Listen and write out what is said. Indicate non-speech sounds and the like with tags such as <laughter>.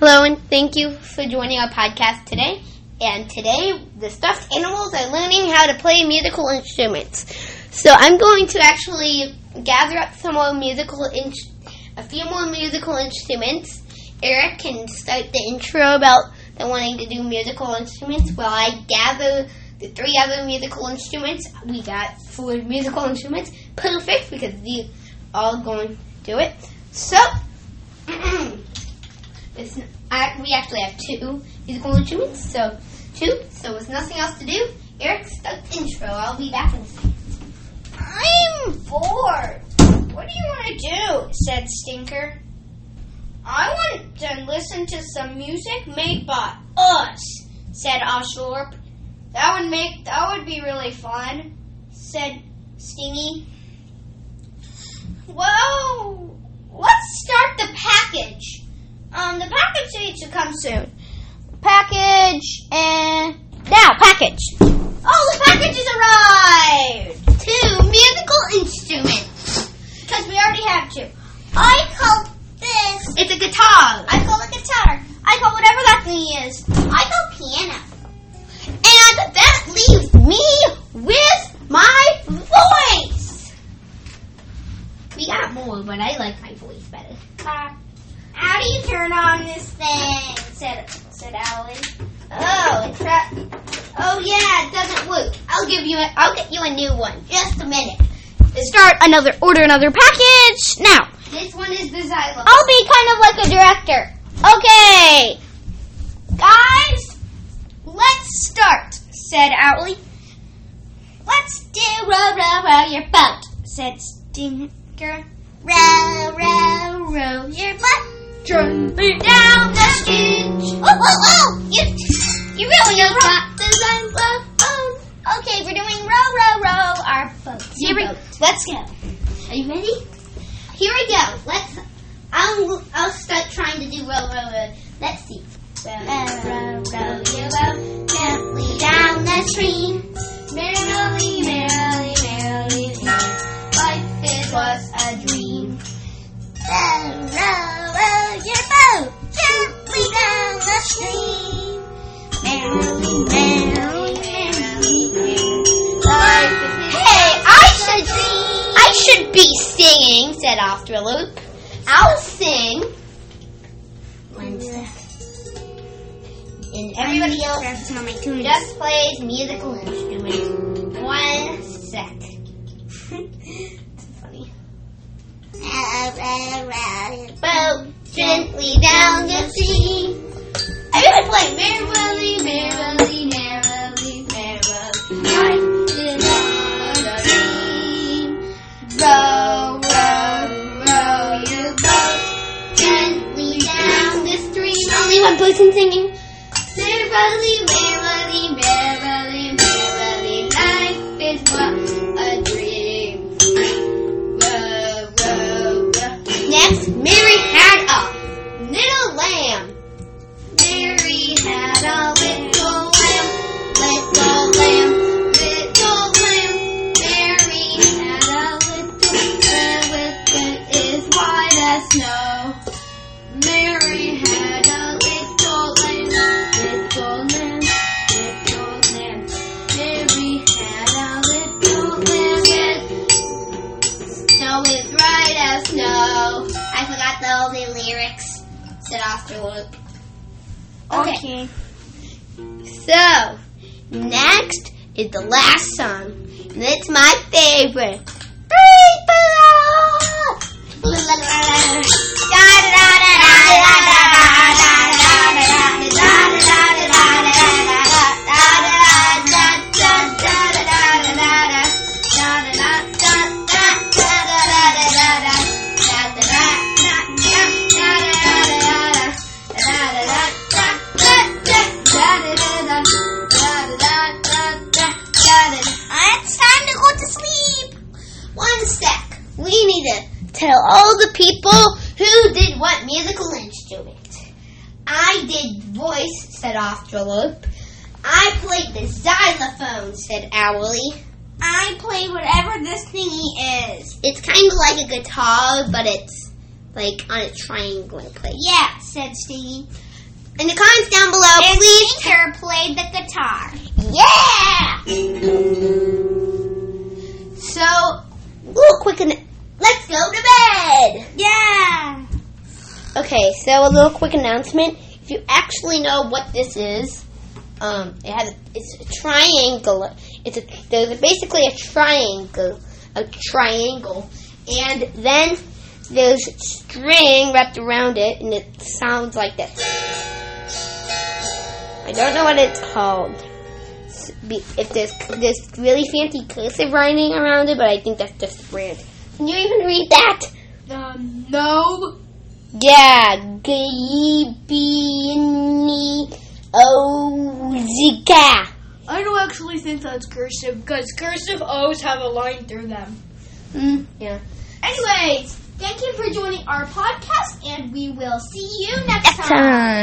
Hello, and thank you for joining our podcast today. And today, the stuffed animals are learning how to play musical instruments. So I'm going to actually gather up some more musical, in- a few more musical instruments. Eric can start the intro about the wanting to do musical instruments while I gather the three other musical instruments. We got four musical instruments. Perfect, because these all going to do it. So, <clears throat> it's, I, we actually have two musical instruments, so two. So with nothing else to do, Eric, the intro. I'll be back in a second. I'm bored. What do you want to do? said Stinker. I want to listen to some music made by us, said Oshorp. That would make that would be really fun, said Stingy. Well, let's start the package. The package to come soon. Package and now package. Oh, the package has arrived. Two musical instruments. Because we already have two. I call this. It's a guitar. I call it guitar. I call whatever that thing is. I call piano. And that leaves me with my voice. We got more, but I like my voice better. You turn on this thing? Said said Allie. Oh, it's that. Oh yeah, it doesn't work. I'll give you. A, I'll get you a new one. Just a minute. Start another order another package now. This one is the xylophone. I'll be kind of like a director. Okay, guys, let's start. Said Owly. Let's do row row row your boat. Said Stinker. Row row row your boat. Gently down the street. Oh oh oh! You you really know rock the oh, xylophone. Okay, we're doing row row row our boat. Here we boat. let's go. Are you ready? Here we go. Let's. I'll. I'll start trying to do row row row. Let's see. Row row row your boat gently down the stream. Said After a Loop. I'll sing. One sec. And everybody else just plays musical instruments. One sec. <laughs> it's funny. Boat gently down the stream. Person singing. Merrily, merrily, merrily, merrily. Life is what a dream. Next, Mary had lyrics. Said Afterloop. Okay. So, next is the last song. And it's my favorite. It's people who did what musical instrument. I did voice, said Afterloop. I played the xylophone, said Owly. I play whatever this thingy is. It's kind of like a guitar, but it's like on a triangle place. Yeah, said Stingy. In the comments down below, And please. Tinker played the guitar. Yeah. Okay, so a little quick announcement. If you actually know what this is, um, it has it's a triangle. It's a there's basically a triangle, a triangle, and then there's string wrapped around it, and it sounds like this. I don't know what it's called. If there's there's really fancy cursive writing around it, but I think that's just brand. Can you even read that? Um, no. Yeah, Ozika. I don't actually think that's cursive because cursive O's have a line through them. Mm, yeah. Anyways, thank you for joining our podcast, and we will see you next Next time. time.